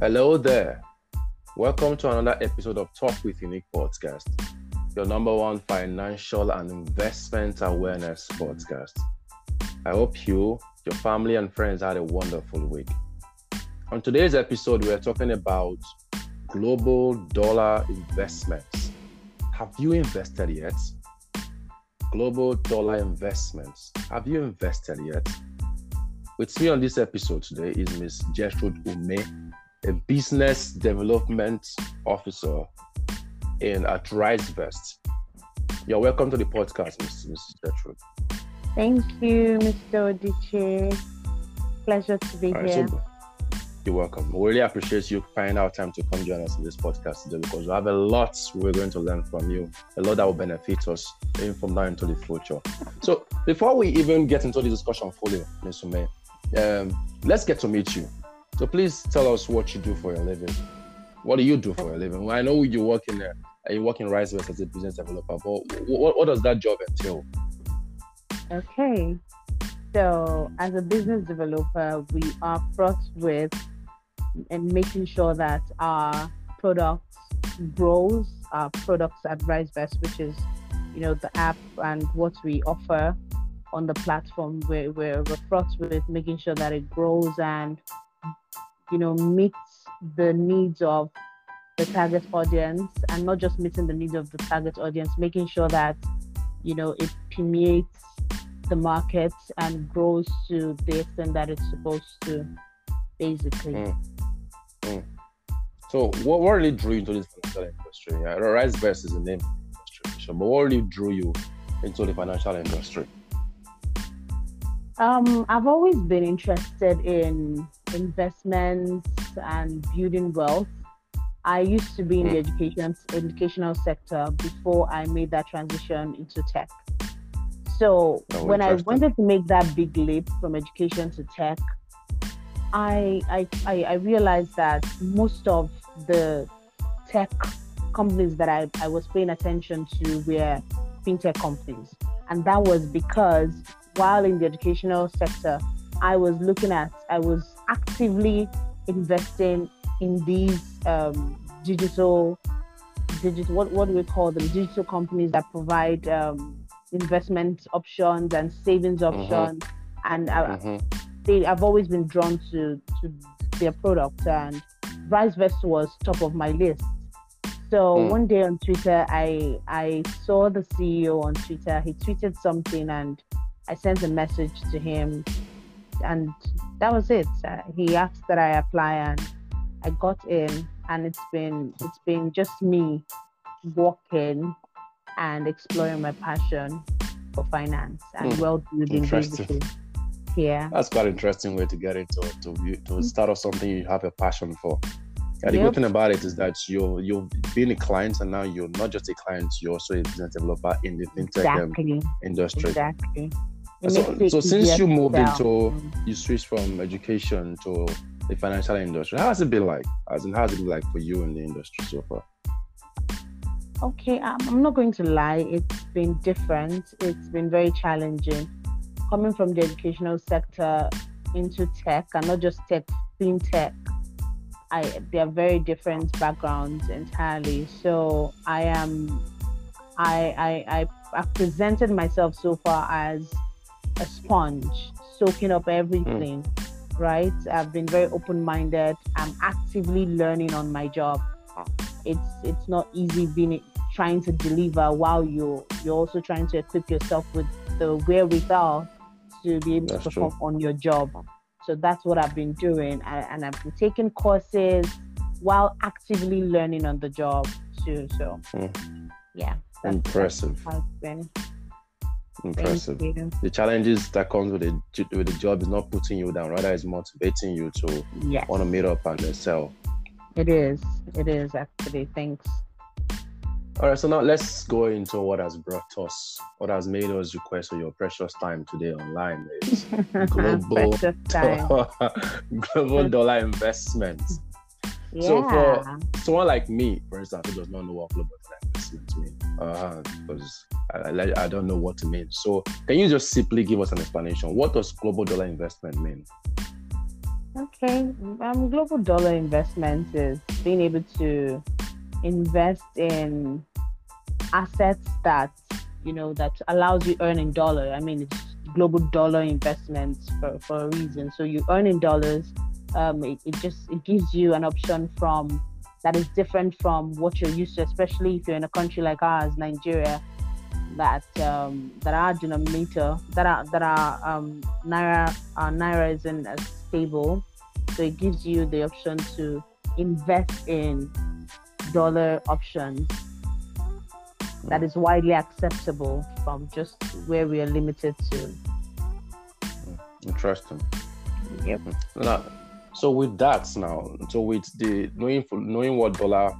Hello there. Welcome to another episode of Talk with Unique Podcast, your number one financial and investment awareness podcast. I hope you, your family, and friends had a wonderful week. On today's episode, we are talking about global dollar investments. Have you invested yet? Global dollar investments. Have you invested yet? With me on this episode today is Ms. Gertrude Ume, a business development officer in at RiseVest. You're welcome to the podcast, Ms. Ms. Gertrude. Thank you, Mr. Odiche. Pleasure to be right, here. so you're welcome. We really appreciate you finding out time to come join us in this podcast today because we have a lot we're going to learn from you, a lot that will benefit us even from now into the future. So before we even get into the discussion fully, Ms. Ume, um, let's get to meet you. So please tell us what you do for your living. What do you do for a living? Well, I know you work in there, uh, you work in RiseVest as a business developer, but what, what does that job entail? Okay. So, as a business developer, we are fraught with and making sure that our product grows, our products at RiseVest, which is, you know, the app and what we offer on the platform. We're, we're fraught with making sure that it grows and, you know, meets the needs of the target audience and not just meeting the needs of the target audience, making sure that, you know, it permeates the market and grows to the extent that it's supposed to, basically. Mm. So what, what really drew you into this financial industry? Yeah, RiseVest is the name industry, but what really drew you into the financial industry? Um, I've always been interested in investments and building wealth. I used to be in the education educational sector before I made that transition into tech. So Oh, when I wanted to make that big leap from education to tech, I, I I I realized that most of the tech companies that I, I was paying attention to were fintech companies. And that was because while in the educational sector, I was looking at, I was actively investing in these um, digital, digital, what, what do we call them? Digital companies that provide um, investment options and savings Mhm. options. And I, Mhm. they I've always been drawn to to their product and RiseVest was top of my list. So Mm. one day on Twitter I I saw the CEO on Twitter. He tweeted something and I sent a message to him and that was it. Uh, he asked that I apply and I got in and it's been it's been just me walking and exploring my passion for finance and Mm. wealth building Interesting. Yeah. That's quite an interesting way to get into to you- to start off something you have a passion for. Yeah, the Yep. good thing about it is that you're you've been a client and now you're not just a client, you're also a business developer in the fintech um, Exactly. industry. Exactly. So, so since you moved into you switched from education to the financial industry, how has it been like? As in, how has it been like for you in the industry so far? Okay, um, I'm not going to lie. It's been different. It's been very challenging. Coming from the educational sector into tech, and not just tech, fintech. I they are very different backgrounds entirely. So I am, I I I I've presented myself so far as a sponge, soaking up everything. Right? I've been very open-minded. I'm actively learning on my job. It's it's not easy being trying to deliver while you're you're also trying to equip yourself with the wherewithal to be able That's to true. perform on your job. So that's what I've been doing, and, and I've been taking courses while actively learning on the job too. So Mm. yeah, that's, Impressive, that's how it's been. Impressive. The challenges that comes with the with the job is not putting you down, rather it's motivating you to Yes, want to meet up and excel. it is. It is actually. Thanks. All right, so now let's go into what has brought us, what has made us request for your precious time today online is Global- time. global dollar investments. Yeah. So for someone like me, for instance, who does not know what global investments mean, uh, because I, I, don't know what it means. So can you just simply give us an explanation? What does global dollar investment mean? Okay, um, global dollar investment is being able to invest in assets that you know that allows you earn in dollar. I mean, it's global dollar investments for, for a reason. So you earn in dollars. Um, it, it just it gives you an option from that is different from what you're used to, especially if you're in a country like ours, Nigeria, that um, that our denominator that are that are um, naira our naira isn't as stable, so it gives you the option to invest in dollar options that is widely acceptable from just where we are limited to. Interesting. Yep. Now, so with that now, so with the knowing knowing what dollar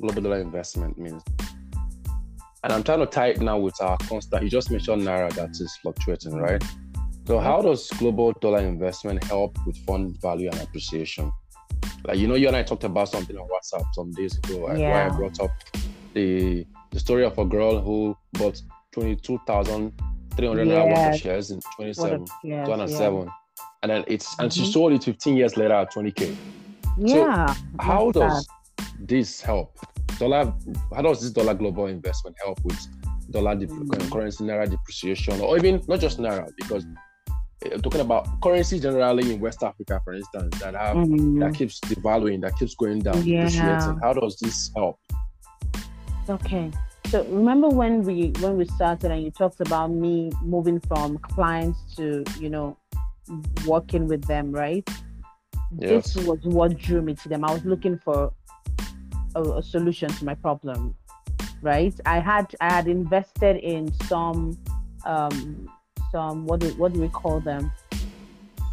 global dollar investment means, and I'm trying to tie it now with our constant. You just mentioned naira that is fluctuating, right? So how does global dollar investment help with fund value and appreciation? Like you know, you and I talked about something on WhatsApp some days ago. Yeah. Where I brought up the the story of a girl who bought twenty two thousand three hundred yes. worth of shares in 27, yes, 2007. Yeah. And then it's mm-hmm. and she mm-hmm. sold it 15 years later at 20k. Yeah. So how does that. this help? Dollar how does this dollar global investment help with dollar de- mm. currency naira depreciation or even not just naira because I'm talking about currency generally in West Africa, for instance, that have mm-hmm. that keeps devaluing, that keeps going down, yeah. depreciating. How does this help? Okay. So remember when we when we started and you talked about me moving from clients to you know working with them, right? Yes. This was what drew me to them. I was looking for a, a solution to my problem, right? I had I had invested in some um some what do what do we call them?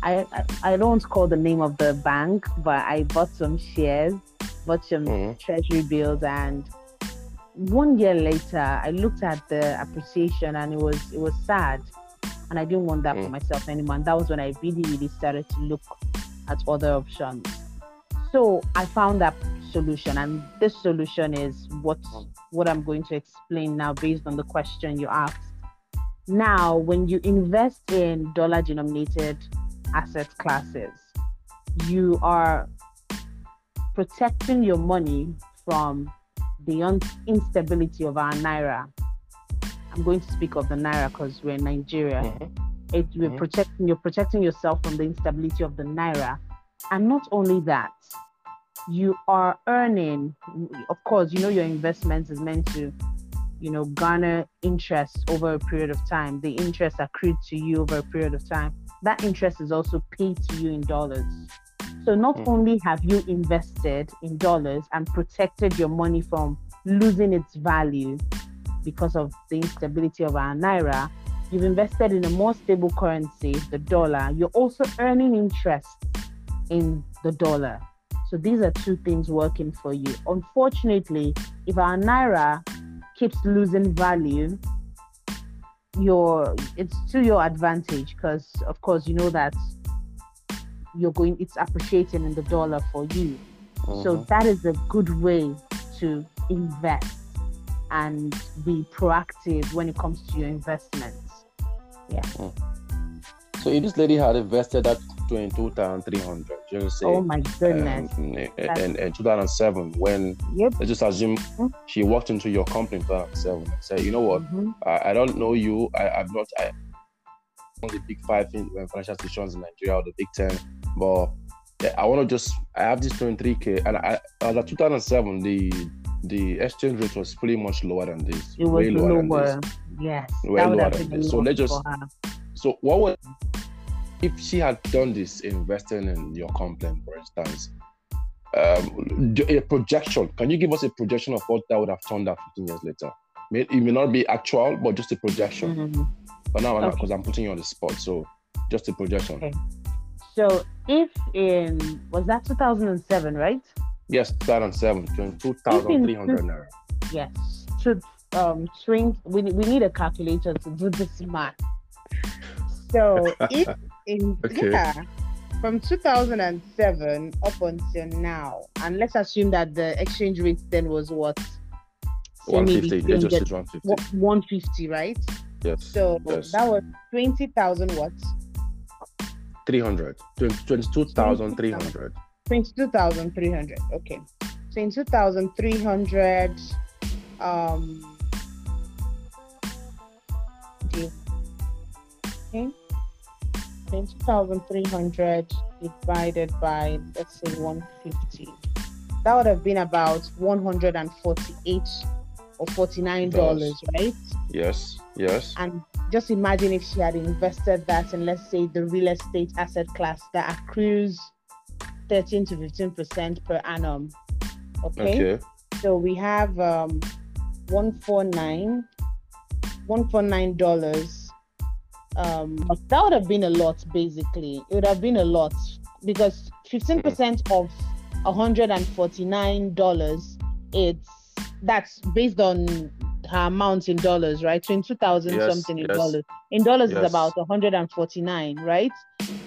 I, I, I don't call the name of the bank, but I bought some shares, bought some mm-hmm. treasury bills, and one year later, I looked at the appreciation, and it was it was sad, and I didn't want that mm. for myself anymore. And that was when I really really started to look at other options. So I found that solution, and this solution is what what I'm going to explain now, based on the question you asked. Now, when you invest in dollar denominated asset classes, you are protecting your money from the un- instability of our naira. I'm going to speak of the naira because we're in Nigeria. Mm-hmm. It, we're mm-hmm. protecting you're protecting yourself from the instability of the naira, and not only that, you are earning. Of course, you know your investment is meant to, you know, garner interest over a period of time. The interest accrued to you over a period of time. That interest is also paid to you in dollars. So not mm. only have you invested in dollars and protected your money from losing its value because of the instability of our naira, you've invested in a more stable currency, the dollar. You're also earning interest in the dollar. So these are two things working for you. Unfortunately, if our naira keeps losing value, your it's to your advantage because of course you know that you're going it's appreciating in the dollar for you so mm-hmm. that is a good way to invest and be proactive when it comes to your investments yeah uh-huh. so if this lady had invested that 22,300 just say oh my goodness um, in, in, 2007 when yep. let's just assume mm-hmm. she walked into your company in 2007 and said you know what mm-hmm. I, I, don't know you I, I've not I, one of the big five financial institutions in Nigeria or the big ten but I want to just I have this 23k, and I as of 2007 the the exchange rate was pretty much lower than this. It was way lower. lower. Yes, way lower than this. So let's just. So what would if she had done this investing in your company, for instance? Um, a projection. Can you give us a projection of what that would have turned out 15 years later? It may not be actual, but just a projection. Mm-hmm. But now, because okay. I'm putting you on the spot, so just a projection. Okay. So if in was that 2007, right? Yes, 2007, 2,300 naira. Yes, to um swing. We we need a calculator to do this math. So if in okay. yeah, from 2007 up until now, and let's assume that the exchange rate then was what 150. They just 150. 150, right? Yes. So yes. that was 20,000 watts 300. 22,300. 22,300. Okay. So in 2,300, um, okay. 22,300 divided by, let's say, 150. That would have been about 148 or 49 dollars, right? Yes, yes. And just imagine if she had invested that in, let's say, the real estate asset class that accrues 13 to 15 percent per annum. Okay? Okay. So we have um, 149 149 dollars. Um, that would have been a lot, basically. It would have been a lot because 15 percent of 149 dollars. It's that's based on her amount in dollars, right? so 22,000 Yes, something in yes. dollars. In dollars Yes. is about 149, right?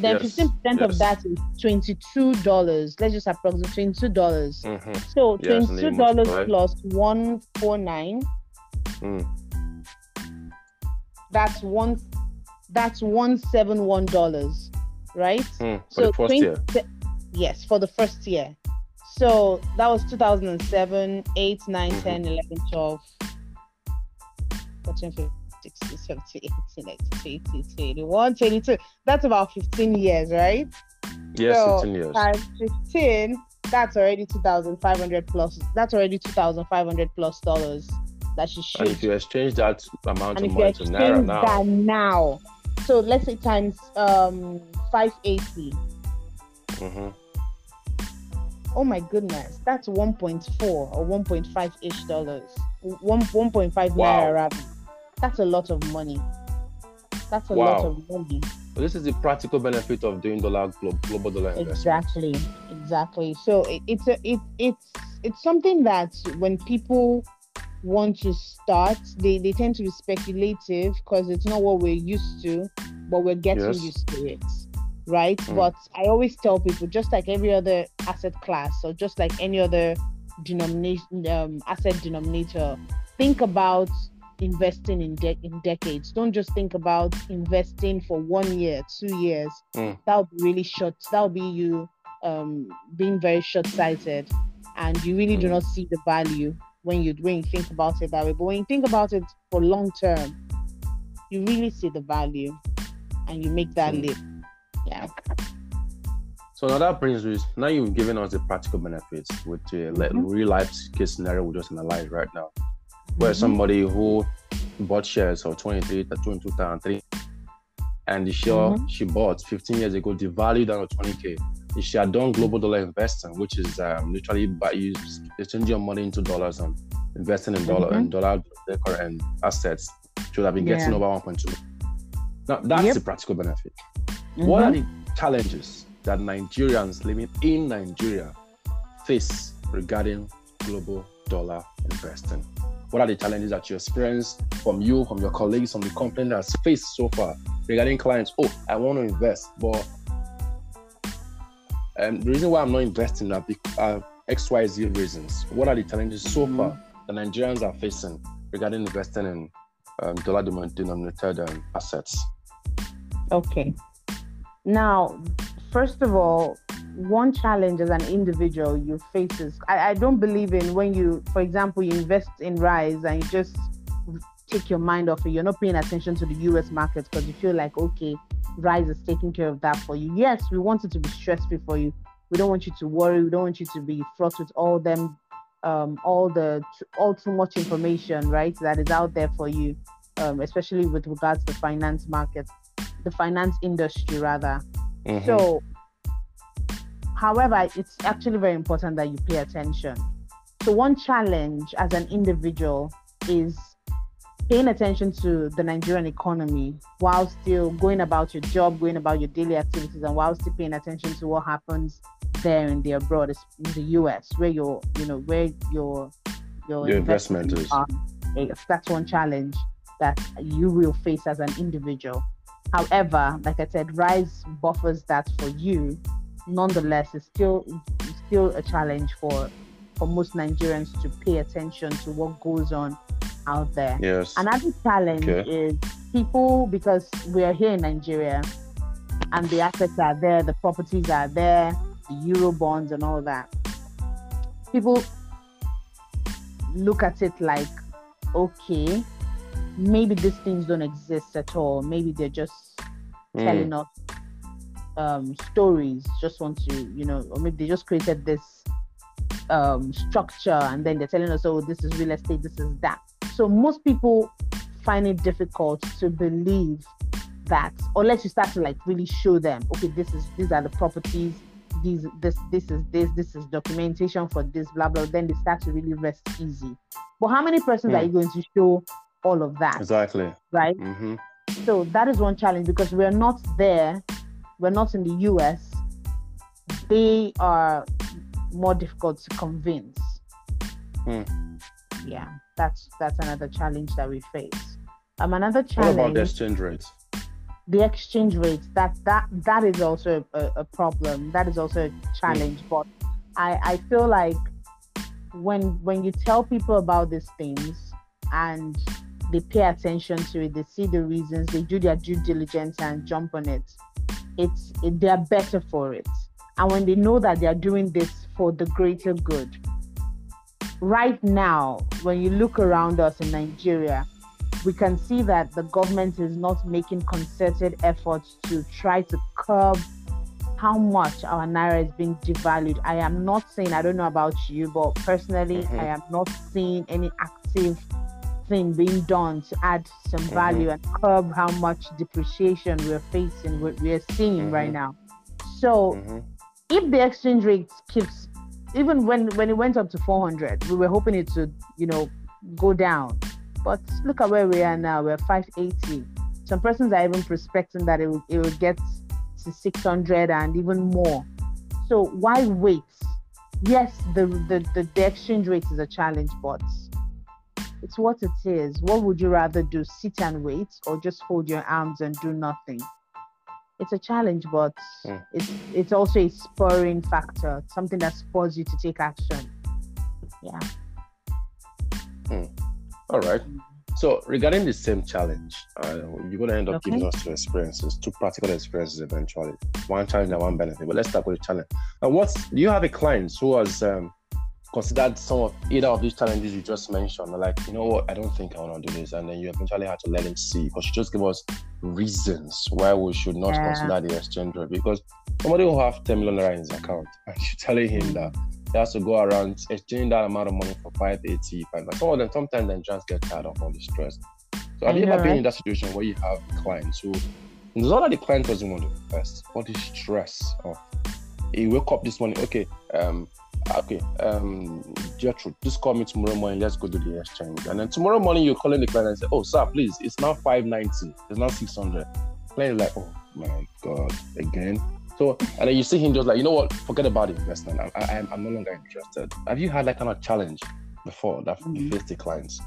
Then Yes, 15% of that is $22. Let's just approximate $22. Mhm. So Yes, and then you $22 multiply. plus 149, Mm. that's one that's $171, right? Mm. For the first year. Yes, for the first year. So that was 2007, 8, 9, Mhm. 10, 11, 12, 14, 15, 16, 17, 18, 19, 20, 21, 22. That's about 15 years, right? Yes, so 15 years. Times 15, that's already 2,500 plus. That's already 2,500 plus dollars that she should. And if you exchange that amount And of money to naira now, that now, so let's say times um 580. mhm. Oh my goodness, that's 1.4 or 1.5 ish dollars. One 1.5 Wow. naira rather. That's a lot of money. That's a lot of money. But this is the practical benefit of doing dollar glo- global dollar investment. Exactly, exactly. So it, it's a it it's it's something that when people want to start, they they tend to be speculative because it's not what we're used to, but we're getting Yes. used to it, right? Mm. But I always tell people, just like every other asset class, or just like any other denomination um, asset denominator, think about investing in de- in decades. Don't just think about investing for one year, two years. Mm. That would be really short. That would be you um, being very short-sighted, and you really do Mm. not see the value when you when you think about it that way. But when you think about it for long term, you really see the value, and you make that Mm. leap. Yeah. So now that brings us now you've given us the practical benefits with a le- Mhm. real life case scenario we just analyzed right now, where Mhm. somebody who bought shares of 23 to 22,003 and the share Mhm. she bought 15 years ago devalued down to 20k. If she had done global dollar investing, which is um, literally by you exchanging your money into dollars and investing in dollar Mhm. and dollar and assets, she would have been getting Yeah. over 1.2. Now that's Yep. the practical benefit. What are the challenges that Nigerians living in Nigeria face regarding global dollar investing? What are the challenges that you experience from you, from your colleagues, from the company that's faced so far regarding clients? Oh, I want to invest, but um, the reason why I'm not investing are bec- are XYZ reasons. What are the challenges so Mhm. far the Nigerians are facing regarding investing in um, dollar denominated um, assets? Okay. Now, first of all, one challenge as an individual you face is I, I don't believe in when you, for example, you invest in Rise and you just take your mind off it. You're not paying attention to the US market because you feel like, okay, Rise is taking care of that for you. Yes, we want it to be stress free for you. We don't want you to worry. We don't want you to be fraught with all them, um, all the all too much information, right? That is out there for you, um, especially with regards to finance market, the finance industry rather. Mhm. So, however, it's actually very important that you pay attention. So, one challenge as an individual is paying attention to the Nigerian economy while still going about your job, going about your daily activities, and while still paying attention to what happens there and the abroad, in the US, where your, you know, where your your, Your investment investments is. are. That's one challenge that you will face as an individual. However, like I said, Rise buffers that for you. Nonetheless, it's still it's still a challenge for for most Nigerians to pay attention to what goes on out there. Yes. Another challenge Okay. is people because we are here in Nigeria and the assets are there, the properties are there, the euro bonds and all that. People look at it like, okay, maybe these things don't exist at all. Maybe they're just mm. telling us um, stories, just want to, you know, or maybe they just created this um, structure and then they're telling us, oh, this is real estate, this is that. So most people find it difficult to believe that unless you start to like really show them, okay, this is these are the properties, these this this is this, this is documentation for this, blah blah. Then they start to really rest easy. But how many persons mm. are you going to show all of that? Exactly. Right. Mm-hmm. So that is one challenge because we're not there. We're not in the US. They are more difficult to convince. Mm. Yeah, that's that's another challenge that we face. Um, another challenge. What about the exchange rates? The exchange rates that that that is also a, a problem. That is also a challenge. Mm. But I I feel like when when you tell people about these things and they pay attention to it, they see the reasons, they do their due diligence and jump on it. It's it, they are better for it. And when they know that they are doing this for the greater good. Right now, when you look around us in Nigeria, we can see that the government is not making concerted efforts to try to curb how much our naira is being devalued. I am not saying, I don't know about you, but personally, mm-hmm. I am not seeing any active thing being done to add some mm-hmm. value and curb how much depreciation we're facing, what we're seeing mm-hmm. right now. So, mm-hmm if the exchange rate keeps even when when it went up to 400 we were hoping it to you know go down but look at where we are now we're 580 some persons are even prospecting that it will, it will get to 600 and even more so why wait yes the, the the, the exchange rate is a challenge but it's what it is what would you rather do sit and wait or just hold your arms and do nothing it's a challenge, but mm. it's it's also a spurring factor, something that spurs you to take action. Yeah. Mm. All right. So regarding the same challenge, uh, you're going to end up okay. giving us two experiences, two practical experiences eventually, one challenge and one benefit. But let's start with the challenge. And what's do you have a client who has um, considered some of either of these challenges you just mentioned, like, you know what, I don't think I want to do this. And then you eventually had to let him see because she just gave us reasons why we should not yeah. consider the exchange rate. Because somebody will have 10 million naira in his account and you're telling him that he has to go around exchanging that amount of money for 580, 5 Some of them, sometimes then just get tired of all the stress. So have I you ever been right? in that situation where you have clients who, it's not that the client doesn't want to invest, but the stress of, he wake up this morning, okay, um, okay, um, Gertrude, just call me tomorrow morning. Let's go to the exchange. And then tomorrow morning, you're calling the client and say, oh, sir, please, it's now 590. It's now 600. Client is like, oh my God, again. So, and then you see him just like, you know what, forget about the investment. I, I, I'm no longer interested. Have you had that kind of challenge before that mm-hmm. you faced the clients?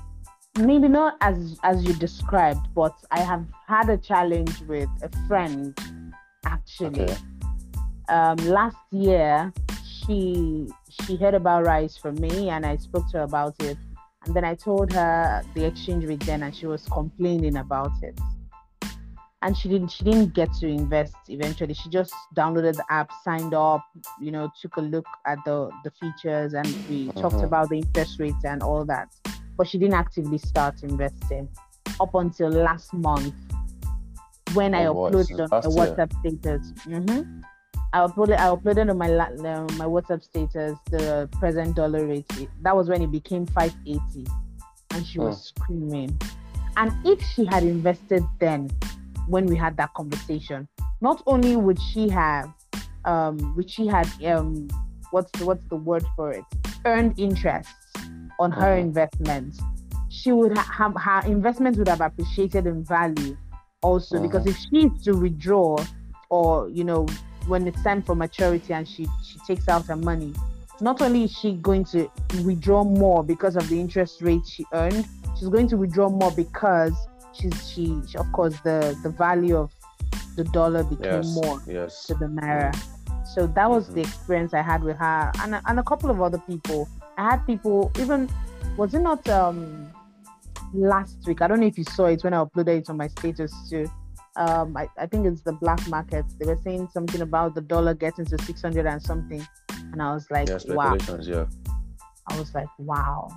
Maybe not as as you described, but I have had a challenge with a friend actually. Okay. Um, last year, she she heard about Rise from me and I spoke to her about it. And then I told her the exchange rate then and she was complaining about it. And she didn't she didn't get to invest eventually. She just downloaded the app, signed up, you know, took a look at the the features and we uh-huh. talked about the interest rates and all that. But she didn't actively start investing up until last month when oh, I uploaded on the WhatsApp status. Mm-hmm. I uploaded I uploaded on my uh, my WhatsApp status the present dollar rate. That was when it became 580, and she was oh. screaming. And if she had invested then, when we had that conversation, not only would she have, um, would she had um, what's the what's the word for it? Earned interest on her uh-huh. investments. She would have her investments would have appreciated in value also uh-huh. because if she is to withdraw or you know when it's time for maturity and she she takes out her money not only is she going to withdraw more because of the interest rate she earned she's going to withdraw more because she's she, she of course the the value of the dollar became yes, more yes. to the naira. So that was mm-hmm. the experience i had with her and, and a couple of other people. I had people even was it not um last week? I don't know if you saw it when i uploaded it on my status too um, I, I think it's the black market. They were saying something about the dollar getting to 600 and something. And I was like, Yeah, wow. Yeah. I was like, wow.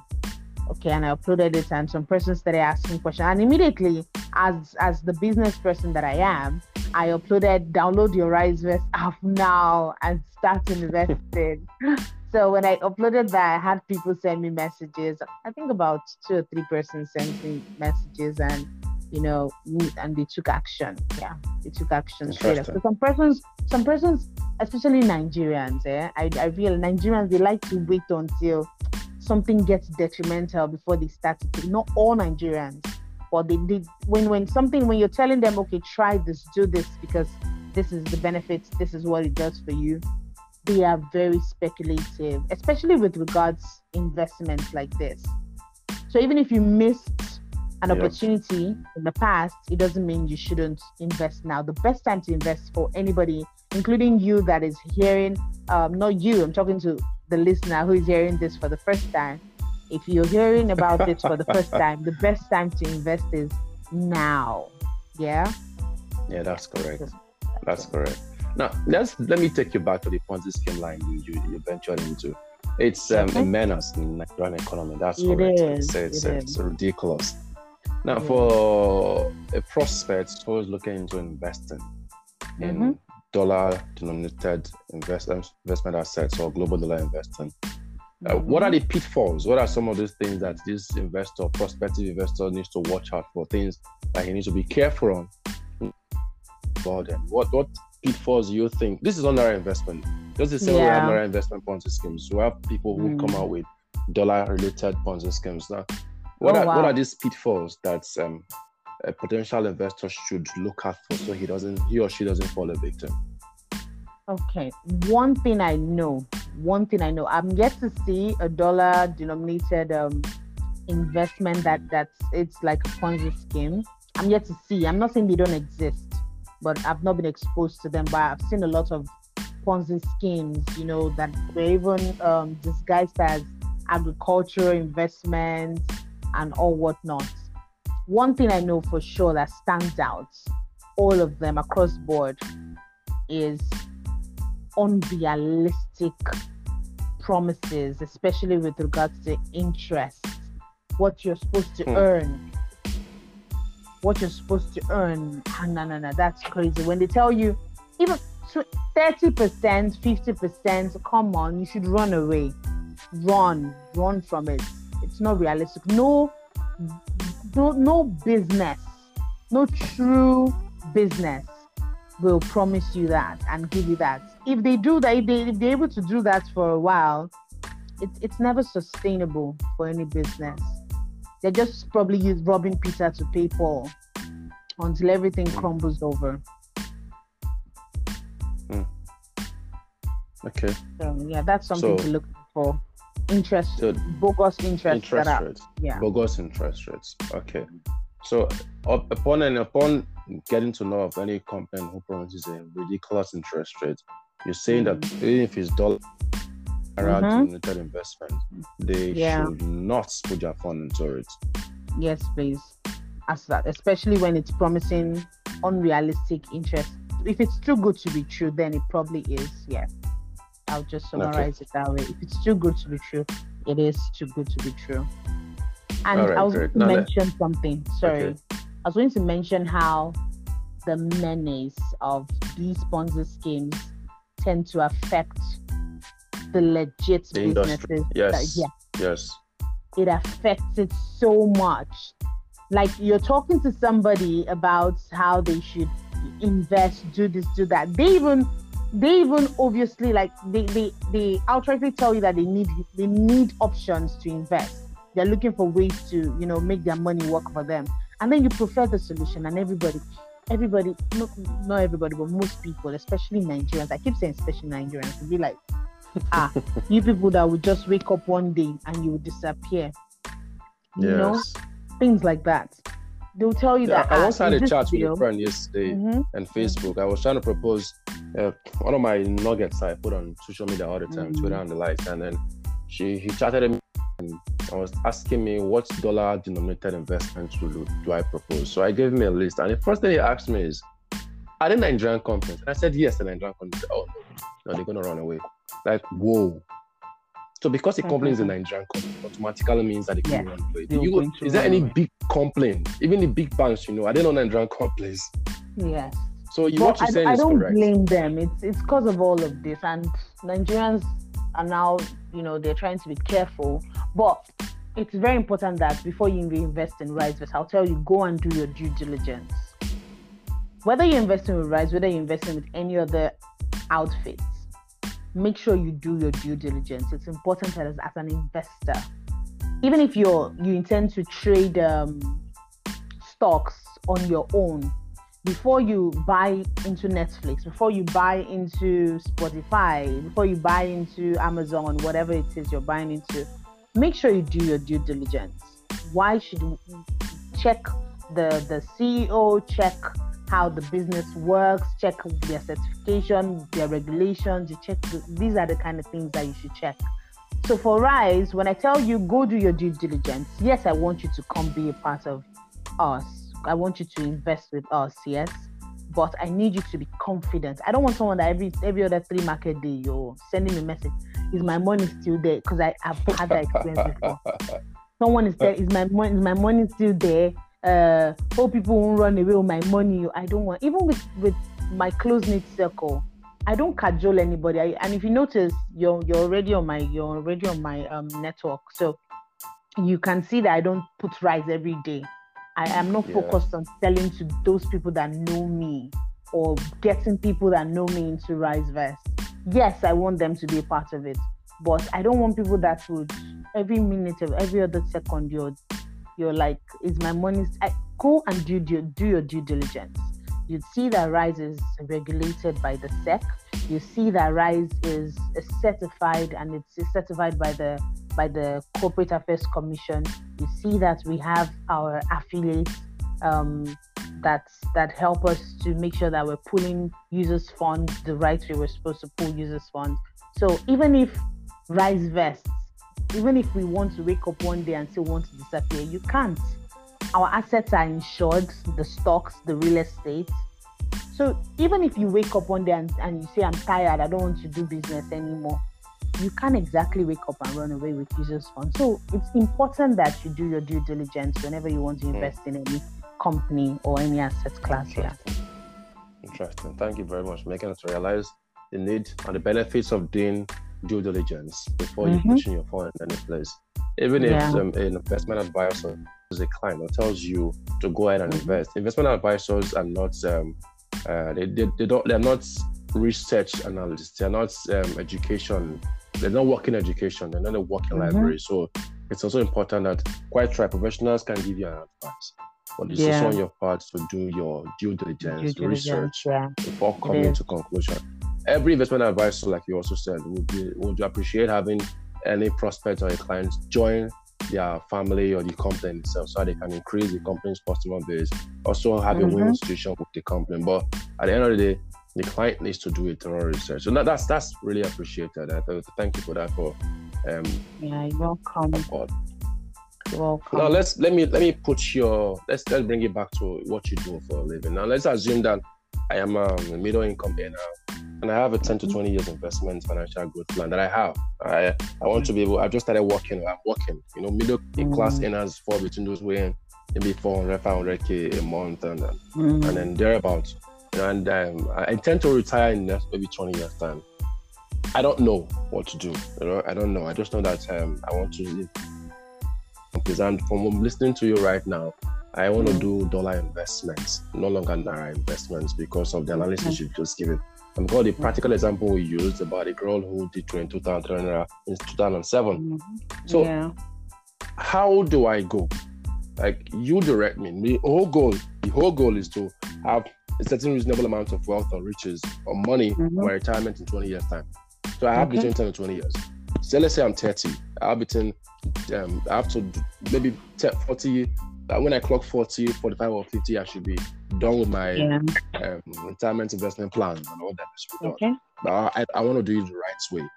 Okay, and I uploaded it, and some person started asking questions. And immediately, as as the business person that I am, I uploaded download your RiseVest app now and start investing. so when I uploaded that, I had people send me messages. I think about two or three persons sent me messages, and you know, and they took action. Yeah, they took action straight up. So some persons, some persons, especially Nigerians, eh, I I feel Nigerians they like to wait until something gets detrimental before they start to not all Nigerians, but they did when when something when you're telling them, okay, try this, do this because this is the benefits, this is what it does for you. They are very speculative, especially with regards investments like this. So even if you missed an opportunity in the past, it doesn't mean you shouldn't invest now. The best time to invest for anybody, including you that is hearing, um, not you, I'm talking to the listener who is hearing this for the first time, if you're hearing about it for the first time, the best time to invest is now. Yeah. Yeah, that's correct. That's correct. Now let's let me take you back to the Ponzi scheme line you you, you ventured into. It's um, a menace in the Nigerian economy. That's It correct. is, It's, it's, it it's ridiculous. Now, Yeah. for a prospect who's looking into investing in Mhm. dollar denominated invest, um, investment assets or global dollar investing, uh, Mm-hmm. what are the pitfalls? What are some of those things that this investor, prospective investor, needs to watch out for? Things that he needs to be careful on about them. What what pitfalls do you think? This is under investment. Just the same way we have Yeah. investment Ponzi schemes. We have people who come Mm. out with dollar related Ponzi schemes. Now, what Oh, are what are these pitfalls that um, a potential investor should look out for so he doesn't he or she doesn't fall a victim? Okay, one thing I know, one thing I know, I'm yet to see a dollar denominated um, investment that that's it's like a Ponzi scheme. I'm yet to see. I'm not saying they don't exist, but I've not been exposed to them. But I've seen a lot of Ponzi schemes, you know, that were even um, disguised as agricultural investments and all whatnot. One thing I know for sure that stands out, all of them across board, is unrealistic promises, especially with regards to interest, what you're supposed to Hmm. earn. What you're supposed to earn. Ah, no, no, no, that's crazy. When they tell you even 30%, 50%, come on, you should run away. Run, run from it. It's not realistic. No, no, no business, no true business will promise you that and give you that. If they do that, if, they, if they're able to do that for a while, it's it's never sustainable for any business. They're just probably use robbing Peter to pay Paul until everything hmm. crumbles over. Hmm. Okay. So yeah, that's something So- to look for. Interest, So bogus interest, interest that are, rates. yeah. Bogus interest rates. Okay. So up, upon and upon getting to know of any company who promises a ridiculous interest rate, you're saying that Mm. even if it's dollar Mhm. denominated investment, they Yeah. should not put their fund into it. Yes, please. As that, especially when it's promising unrealistic interest. If it's too good to be true, then it probably is. Yeah. I'll just summarize it that way. If it's too good to be true, it is too good to be true. And right, I was great. going to mention something. Sorry. Okay. I was going to mention how the menace of these Ponzi schemes tend to affect the legit The industry. businesses. that- Yes. yeah Yes. it affects it so much. Like you're talking to somebody about how they should invest, do this, do that. They even they even obviously like they they, they outrightly tell you that they need they need options to invest. They're looking for ways to, you know, make their money work for them. And then you prefer the solution and everybody everybody not, not everybody, but most people, especially Nigerians, I keep saying especially Nigerians, will be like, ah, you people that will just wake up one day and you will disappear. You know, things like that. They'll tell you Yeah, that. I ah, once had a chat with a friend yesterday Mhm. on Facebook. I was trying to propose uh, one of my nuggets I put on social media all the time, Mm. Twitter and the likes, and then she he chatted me and was asking me what dollar denominated investment do, do I propose. So I gave him a list, and the first thing he asked me is, "Are they Nigerian companies?" And I said, "Yes, the Nigerian companies." Oh no, no, they're gonna run away. Like whoa. So because a company is a Nigerian company, automatically means that they can yeah. run away. You, is there any big complaint? Even the big banks, you know, are they not Nigerian companies? Yes. So you what you're saying I, I don't correct. blame them. It's it's because of all of this, and Nigerians are now, you know, they're trying to be careful. But it's very important that before you invest in RiseVest, I'll tell you, go and do your due diligence. Whether you're investing with Rise, whether you're investing with any other outfits, make sure you do your due diligence. It's important as, as an investor. Even if you're you intend to trade um, stocks on your own, before you buy into Netflix, before you buy into Spotify, before you buy into Amazon, whatever it is you're buying into, make sure you do your due diligence. Why should you check the the CEO, check how the business works, check their certification, their regulations, you check the, these are the kind of things that you should check. So for Rise, when I tell you go do your due diligence, yes, I want you to come be a part of us I want you to invest with us, yes. But I need you to be confident. I don't want someone that every every other three market day you're sending me a message. Is my money still there? Because I have had that experience before. Someone is there. Is my money? Is my money still there? Uh, hope people won't run away with my money. I don't want. Even with with my close knit circle, I don't cajole anybody. I, and if you notice, you're you're already on my you're already on my um network, so you can see that I don't put rise every day. I am not yeah. focused on selling to those people that know me or getting people that know me into RiseVest. Yes, I want them to be a part of it, but I don't want people that would every minute of every other second you're you're like, is my money? I, go and do, do do your due diligence. You'd see that Rise is regulated by the SEC. You see that Rise is certified and it's certified by the by the Corporate Affairs Commission. You see that we have our affiliates um, that that help us to make sure that we're pulling users' funds the right way we're supposed to pull users' funds. So even if Rise vests, even if we want to wake up one day and still want to disappear, you can't. Our assets are insured, the stocks, the real estate. So even if you wake up one day and, and you say, I'm tired, I don't want to do business anymore, you can't exactly wake up and run away with users' funds. So it's important that you do your due diligence whenever you want to hmm. invest in any company or any asset class here. Interesting. Thank you very much for making us realize the need and the benefits of doing due diligence before mm-hmm. you push in your fund in any place. Even if yeah. um, an investment advisor is a client or tells you to go ahead and mm-hmm. invest, investment advisors are not um, uh, they, they, they don't they're not research analysts, they're not um, education they're not working education, they're not a working mm-hmm. library. So it's also important that quite right professionals can give you an advice. But it's yeah. also on your part to do your due diligence, due research yeah. before coming to conclusion. Every investment advisor, like you also said, would be would appreciate having any prospect or a client join their family or the company itself so they can increase the company's customer base. Also have mm-hmm. a win institution with the company. But at the end of the day, the client needs to do a thorough research. So that, that's that's really appreciated. I thank you for that. For um, yeah, you're welcome. You're welcome. Now let's let me let me put your let's let's bring it back to what you do for a living. Now let's assume that I am um, a middle income earner and I have a 10 to 20 years investment financial growth plan that I have. I I want to be able. I've just started working. I'm working. You know, middle class mm. earners fall between those weighing maybe 400, 500k a month and mm. and then thereabouts and um, I intend to retire in next maybe 20 years time. I don't know what to do. You know, I don't know. I just know that um, I want to live. And from listening to you right now, I want to do dollar investments, no longer naira investments, because of the analysis you've just given. And got the practical example we used about a girl who did 22,000 naira in 2007. Mm-hmm. So, yeah. how do I go? Like you direct me. The whole goal, the whole goal is to have a certain reasonable amount of wealth or riches or money mm-hmm. for retirement in 20 years' time. So I have okay. between 10 and 20 years. So let's say I'm 30. I have between, um, I have to maybe 10, 40. Uh, when I clock 40, 45 or 50, I should be done with my yeah. um, retirement investment plan and all that. Should be done. Okay. But I, I want to do it the right way.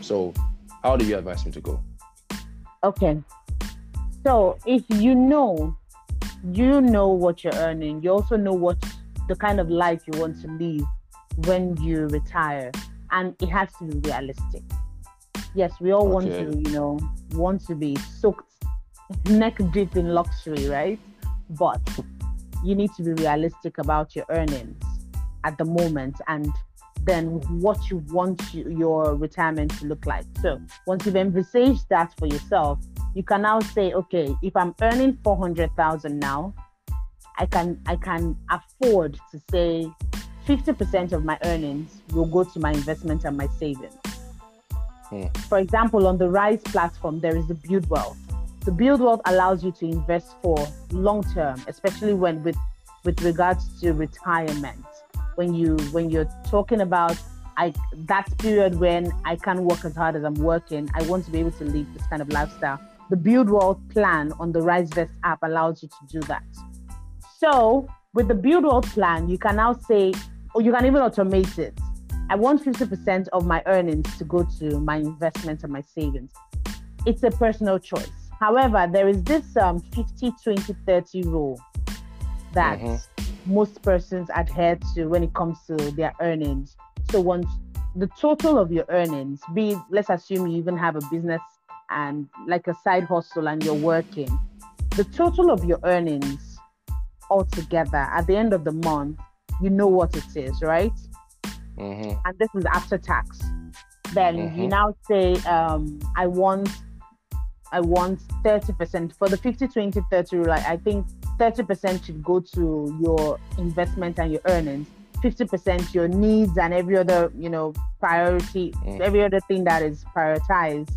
So how do you advise me to go? Okay. So if you know, you know what you're earning, you also know what the kind of life you want to live when you retire, and it has to be realistic. Yes, we all want to, you know, want to be soaked neck deep in luxury, right? But you need to be realistic about your earnings at the moment and then what you want you, your retirement to look like. So once you've envisaged that for yourself, you can now say, okay, if I'm earning four hundred thousand now, I can I can afford to say fifty percent of my earnings will go to my investment and my savings. Hmm. For example, on the Rise platform, there is the Build Wealth. The Build Wealth allows you to invest for long term, especially when with with regards to retirement. When you when you're talking about I that period when I can't work as hard as I'm working, I want to be able to live this kind of lifestyle. The Build Wealth plan on the Rise Vest app allows you to do that. So with the Build Wealth plan, you can now say, or you can even automate it. I want 50% of my earnings to go to my investment and my savings. It's a personal choice. However, there is this um, 50, 20, 30 rule that Mhm. most persons adhere to when it comes to their earnings. So once the total of your earnings, be let's assume you even have a business and like a side hustle and you're working, the total of your earnings altogether at the end of the month, you know what it is, right? Mhm. and this is after tax. Then you Mhm. now say, um, I want, I want 30% for the 50, 20, 30 rule. I, think 30% should go to your investment and your earnings. 50% your needs and every other, you know, priority, Mm. every other thing that is prioritized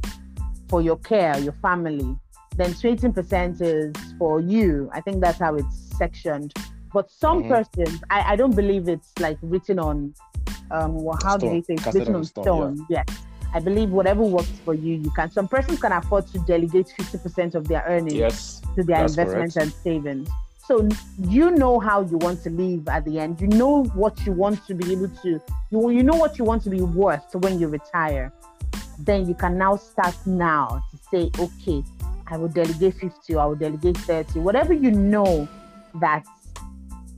for your care, your family. Then 20% is for you. I think that's how it's sectioned. But some Mhm. persons, I, I don't believe it's like written on um well, how do Stone. they say it's Casted written on on stone, stone, yes i believe whatever works for you you can some persons can afford to delegate 50% of their earnings Yes. to their investments correct. and savings so you know how you want to live at the end you know what you want to be able to you, you know what you want to be worth when you retire then you can now start now to say okay i will delegate 50 or i will delegate 30 whatever you know that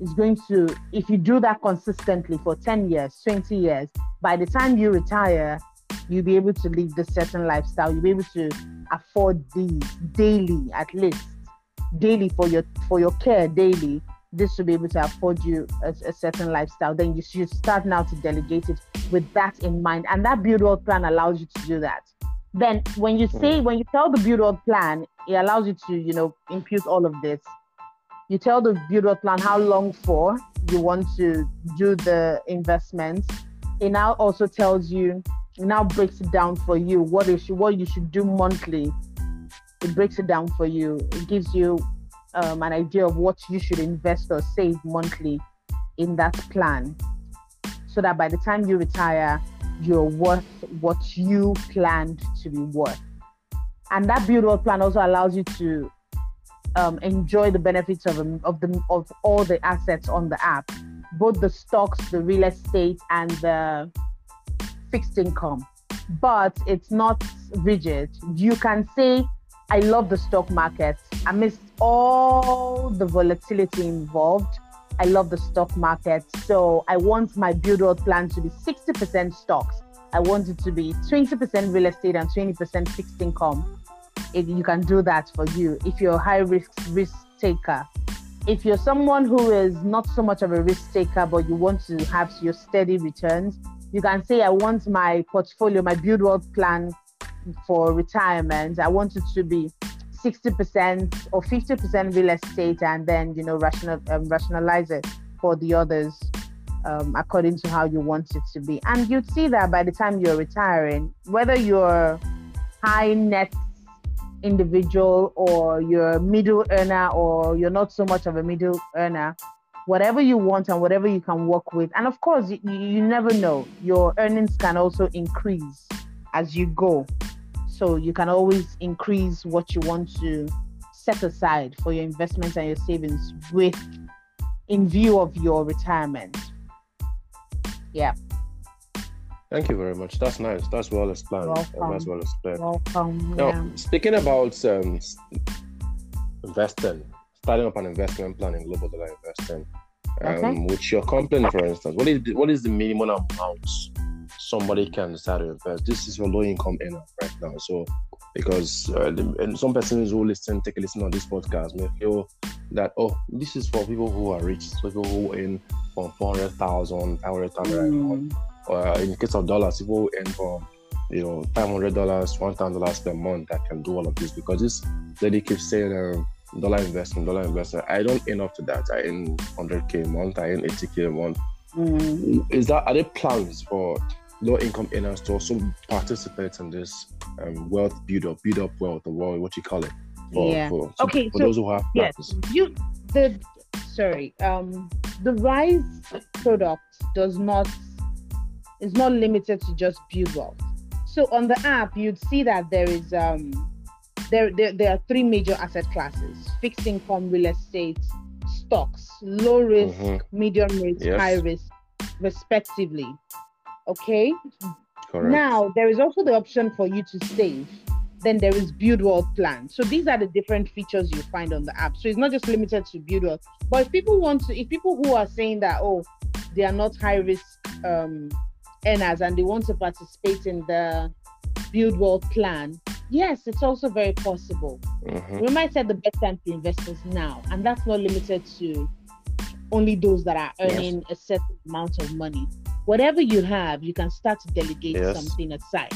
is going to if you do that consistently for 10 years 20 years by the time you retire you'll be able to live this certain lifestyle. You'll be able to afford these daily at least daily for your for your care daily. This will be able to afford you a, a certain lifestyle. Then you should start now to delegate it with that in mind. And that build wealth plan allows you to do that then when you say when you tell the build plan it allows you to you know impute all of this. You tell the build plan how long for you want to do the investments it now also tells you it now breaks it down for you what is what you should do monthly. It breaks it down for you. It gives you um, an idea of what you should invest or save monthly in that plan so that by the time you retire you're worth what you planned to be worth. And that build plan also allows you to um, enjoy the benefits of, um, of the of all the assets on the app both the stocks the real estate and the fixed income. But it's not rigid. You can say i love the stock market. Amidst all the volatility involved i love the stock market. So i want my build wealth plan to be 60% stocks. I want it to be 20% real estate and 20% fixed income. It, you can do that for you if you're a high risk risk taker. If you're someone who is not so much of a risk taker but you want to have your steady returns you can say i want my portfolio my build wealth plan for retirement. I want it to be 60% or 50% real estate and then you know rational um, rationalize it for the others um, according to how you want it to be. And you'd see that by the time you're retiring whether you're high net individual or you're middle earner or you're not so much of a middle earner whatever you want and whatever you can work with and of course you, you never know your earnings can also increase as you go so you can always increase what you want to set aside for your investments and your savings with in view of your retirement yeah Thank you very much. That's nice. That's well explained. Welcome. That's well explained. welcome Now, yeah speaking about um, investing, starting up an investment plan in global dollar investing, um, Okay. with your company, for instance, what is the, what is the minimum amount somebody can start to invest? This is for low income earner right now. So, because uh, the, and some persons who listen, take a listen on this podcast may feel that oh, this is for people who are rich, so people who earn from 400,000, 500,000 a month Mm, uh, in the case of dollars, people who earn from you know five hundred dollars, one thousand dollars per month that can do all of this because this lady keeps saying um, dollar investment, dollar investment. I don't earn up to that. I earn hundred k a month. I earn eighty k a month. mm. Is that are there plans for low income earners to also participate in this um, wealth build up, build up wealth, or what, you call it? For, Yeah. For, Okay, For so- those who have Yes, you the sorry, um the rise product does not is not limited to just build wealth. So on the app, you'd see that there is um there, there there are three major asset classes: fixed income, real estate, stocks, low risk, Mhm. medium risk, Yes. high risk, respectively. Okay. Correct. Now, there is also the option for you to save. Then there is build wealth plan. So these are the different features you find on the app. So it's not just limited to build wealth. But if people want to, if people who are saying that, oh, they are not high risk um, earners and they want to participate in the build wealth plan, yes, it's also very possible. Mhm. Remember, I said the best time to invest is now, and that's not limited to only those that are Yes. earning a certain amount of money. Whatever you have, you can start to delegate Yes. something aside.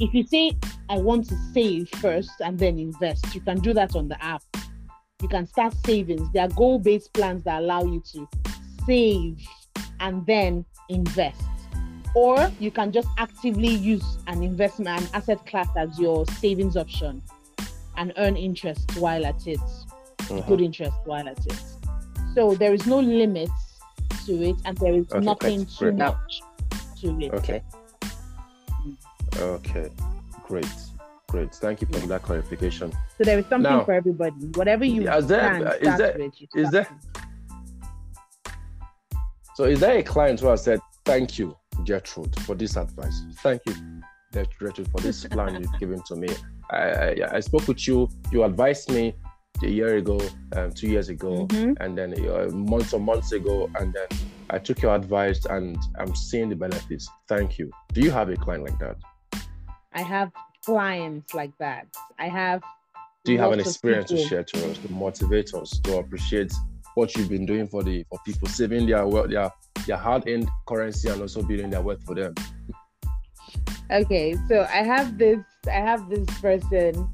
If you say, I want to save first and then invest, you can do that on the app. You can start savings. There are goal based plans that allow you to save and then invest. Or you can just actively use an investment, an asset class as your savings option and earn interest while at it, Mhm. good interest while at it. So there is no limit to it, and there is Okay, nothing too Now- much to it. Okay. Okay. Great. Great. Thank you for that clarification. So there is something Now- for everybody. Whatever you Is there- is there- with, is there- So is there a client who has said, Thank you, Gertrude, for this advice? Thank you, Gertrude, for this plan you've given to me. I, I, I spoke with you, you advised me a year ago, um, two years ago, Mhm. and then uh, months or months ago, and then I took your advice and I'm seeing the benefits. Thank you. Do you have a client like that? I have clients like that. I have. Do you have an experience to share to us, to motivate us, to appreciate what you've been doing for the for people, saving their wealth, their their hard-earned currency, and also building their wealth for them? Okay, so I have this. I have this person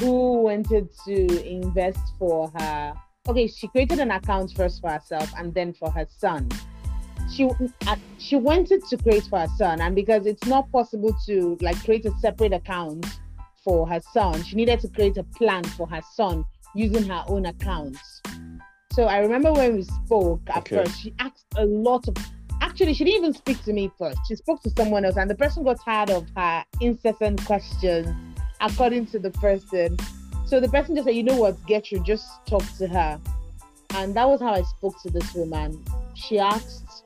who wanted to invest for her. Okay, she created an account first for herself and then for her son. She uh, she wanted to create for her son, and because it's not possible to like create a separate account for her son, she needed to create a plan for her son using her own accounts. So I remember when we spoke at Okay. first, she asked a lot of actually she didn't even speak to me first she spoke to someone else and the person got tired of her incessant questions according to the person so the person just said you know what get you just talk to her and that was how i spoke to this woman she asked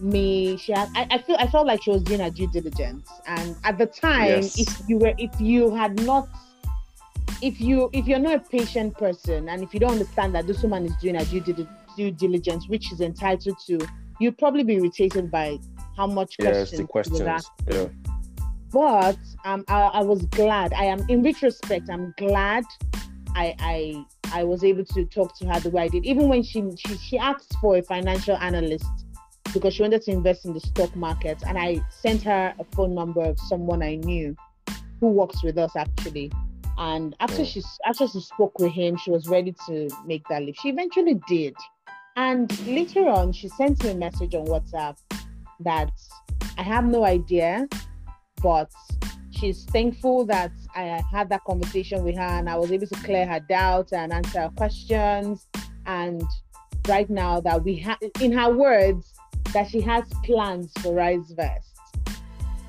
me she had I, I feel i felt like she was doing her due diligence and at the time Yes. if you were if you had not if you if you're not a patient person and if you don't understand that this woman is doing her due, due diligence which she's entitled to you'd probably be irritated by how much Yes, questions the she was questions. Yeah. But um, I, I was glad. I am in retrospect i'm glad I, I i was able to talk to her the way i did. Even when she she, she asked for a financial analyst because she wanted to invest in the stock market and i sent her a phone number of someone i knew who works with us actually. And after she after she spoke with him she was ready to make that leap. She eventually did. And later on she sent me a message on whatsapp that i have no idea but she's thankful that I had that conversation with her and I was able to clear her doubts and answer her questions. And right now, that we have, in her words, that she has plans for Rise Vest.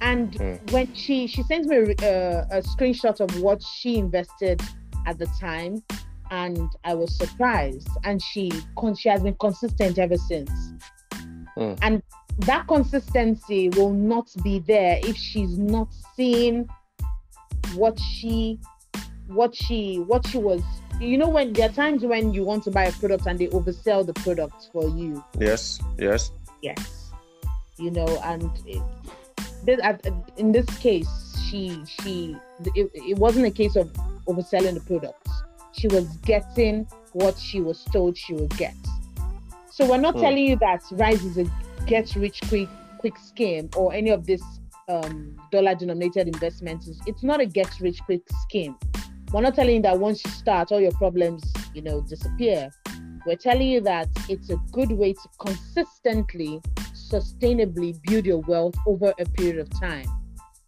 And Mm. when she she sent me a, a, a screenshot of what she invested at the time, and I was surprised. And she she has been consistent ever since. Mm. And that consistency will not be there if she's not seeing what she what she what she was you know when there are times when you want to buy a product and they oversell the product for you. Yes, yes. Yes. You know, and it, this, in this case, she she it, it wasn't a case of overselling the product. She was getting what she was told she would get. So we're not hmm. telling you that Rise is a get rich quick quick scheme or any of this um, dollar denominated investments. It's not a get rich quick scheme. We're not telling you that once you start, all your problems, you know, disappear. We're telling you that it's a good way to consistently, sustainably build your wealth over a period of time.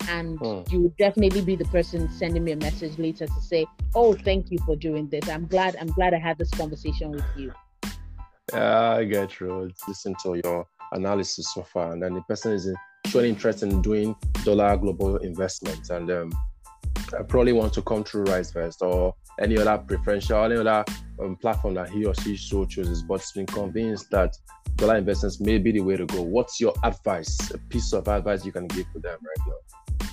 And hmm. you will definitely be the person sending me a message later to say, "Oh, thank you for doing this. I'm glad. I'm glad I had this conversation with you." Yeah, I get you. Listen to your analysis so far, and then the person is showing interest in doing dollar global investments, and um, I probably want to come through RiseVest or any other preferential, or any other um, platform that he or she so chooses, but has been convinced that dollar investments may be the way to go. What's your advice, a piece of advice you can give to them right now?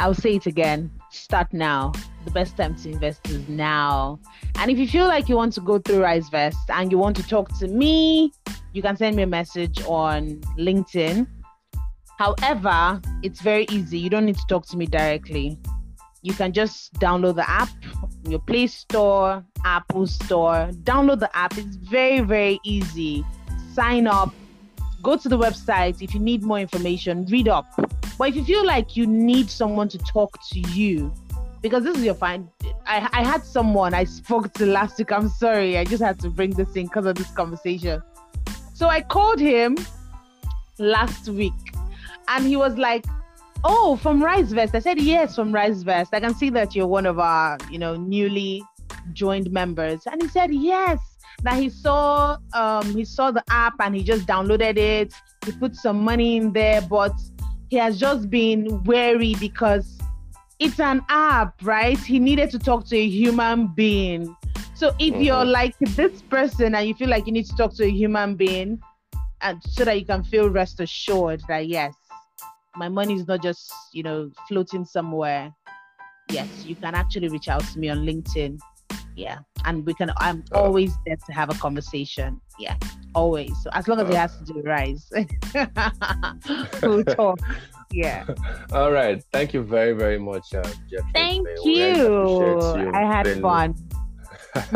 I'll say it again. Start now. The best time to invest is now. And if you feel like you want to go through RiseVest and you want to talk to me, you can send me a message on LinkedIn. However, it's very easy. You don't need to talk to me directly you can just download the app, your Play Store, Apple Store. Download the app. It's very, very easy. Sign up. Go to the website if you need more information. Read up. But if you feel like you need someone to talk to you, because this is your fine. I, I had someone I spoke to last week. I'm sorry. I just had to bring this in because of this conversation. So I called him last week and he was like, Oh, from RiseVest. I said yes from RiseVest. I can see that you're one of our, you know, newly joined members. And he said yes. That he saw um he saw the app and he just downloaded it. He put some money in there, but he has just been wary because it's an app, right? He needed to talk to a human being. So if mm-hmm. you're like this person and you feel like you need to talk to a human being, and so that you can feel rest assured that yes, my money is not just you know floating somewhere yes you can actually reach out to me on linkedin yeah and we can i'm uh, always there to have a conversation yeah always so as long as uh, it has to do rise we'll talk yeah all right thank you very very much uh, thank you. you. i had been, fun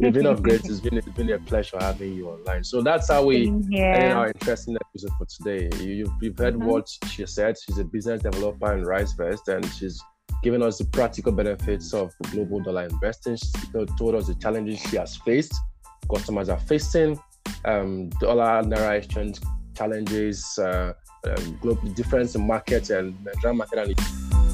it's been of great. It's been it's been a pleasure having you online. So that's how we end our interesting episode for today. You, you've heard mm-hmm. what she said. She's a business developer in RiseVest and she's given us the practical benefits of global dollar investing. She told us the challenges she has faced, customers are facing, um, dollar naira exchange challenges, uh, um, global difference in market and Nigerian market. And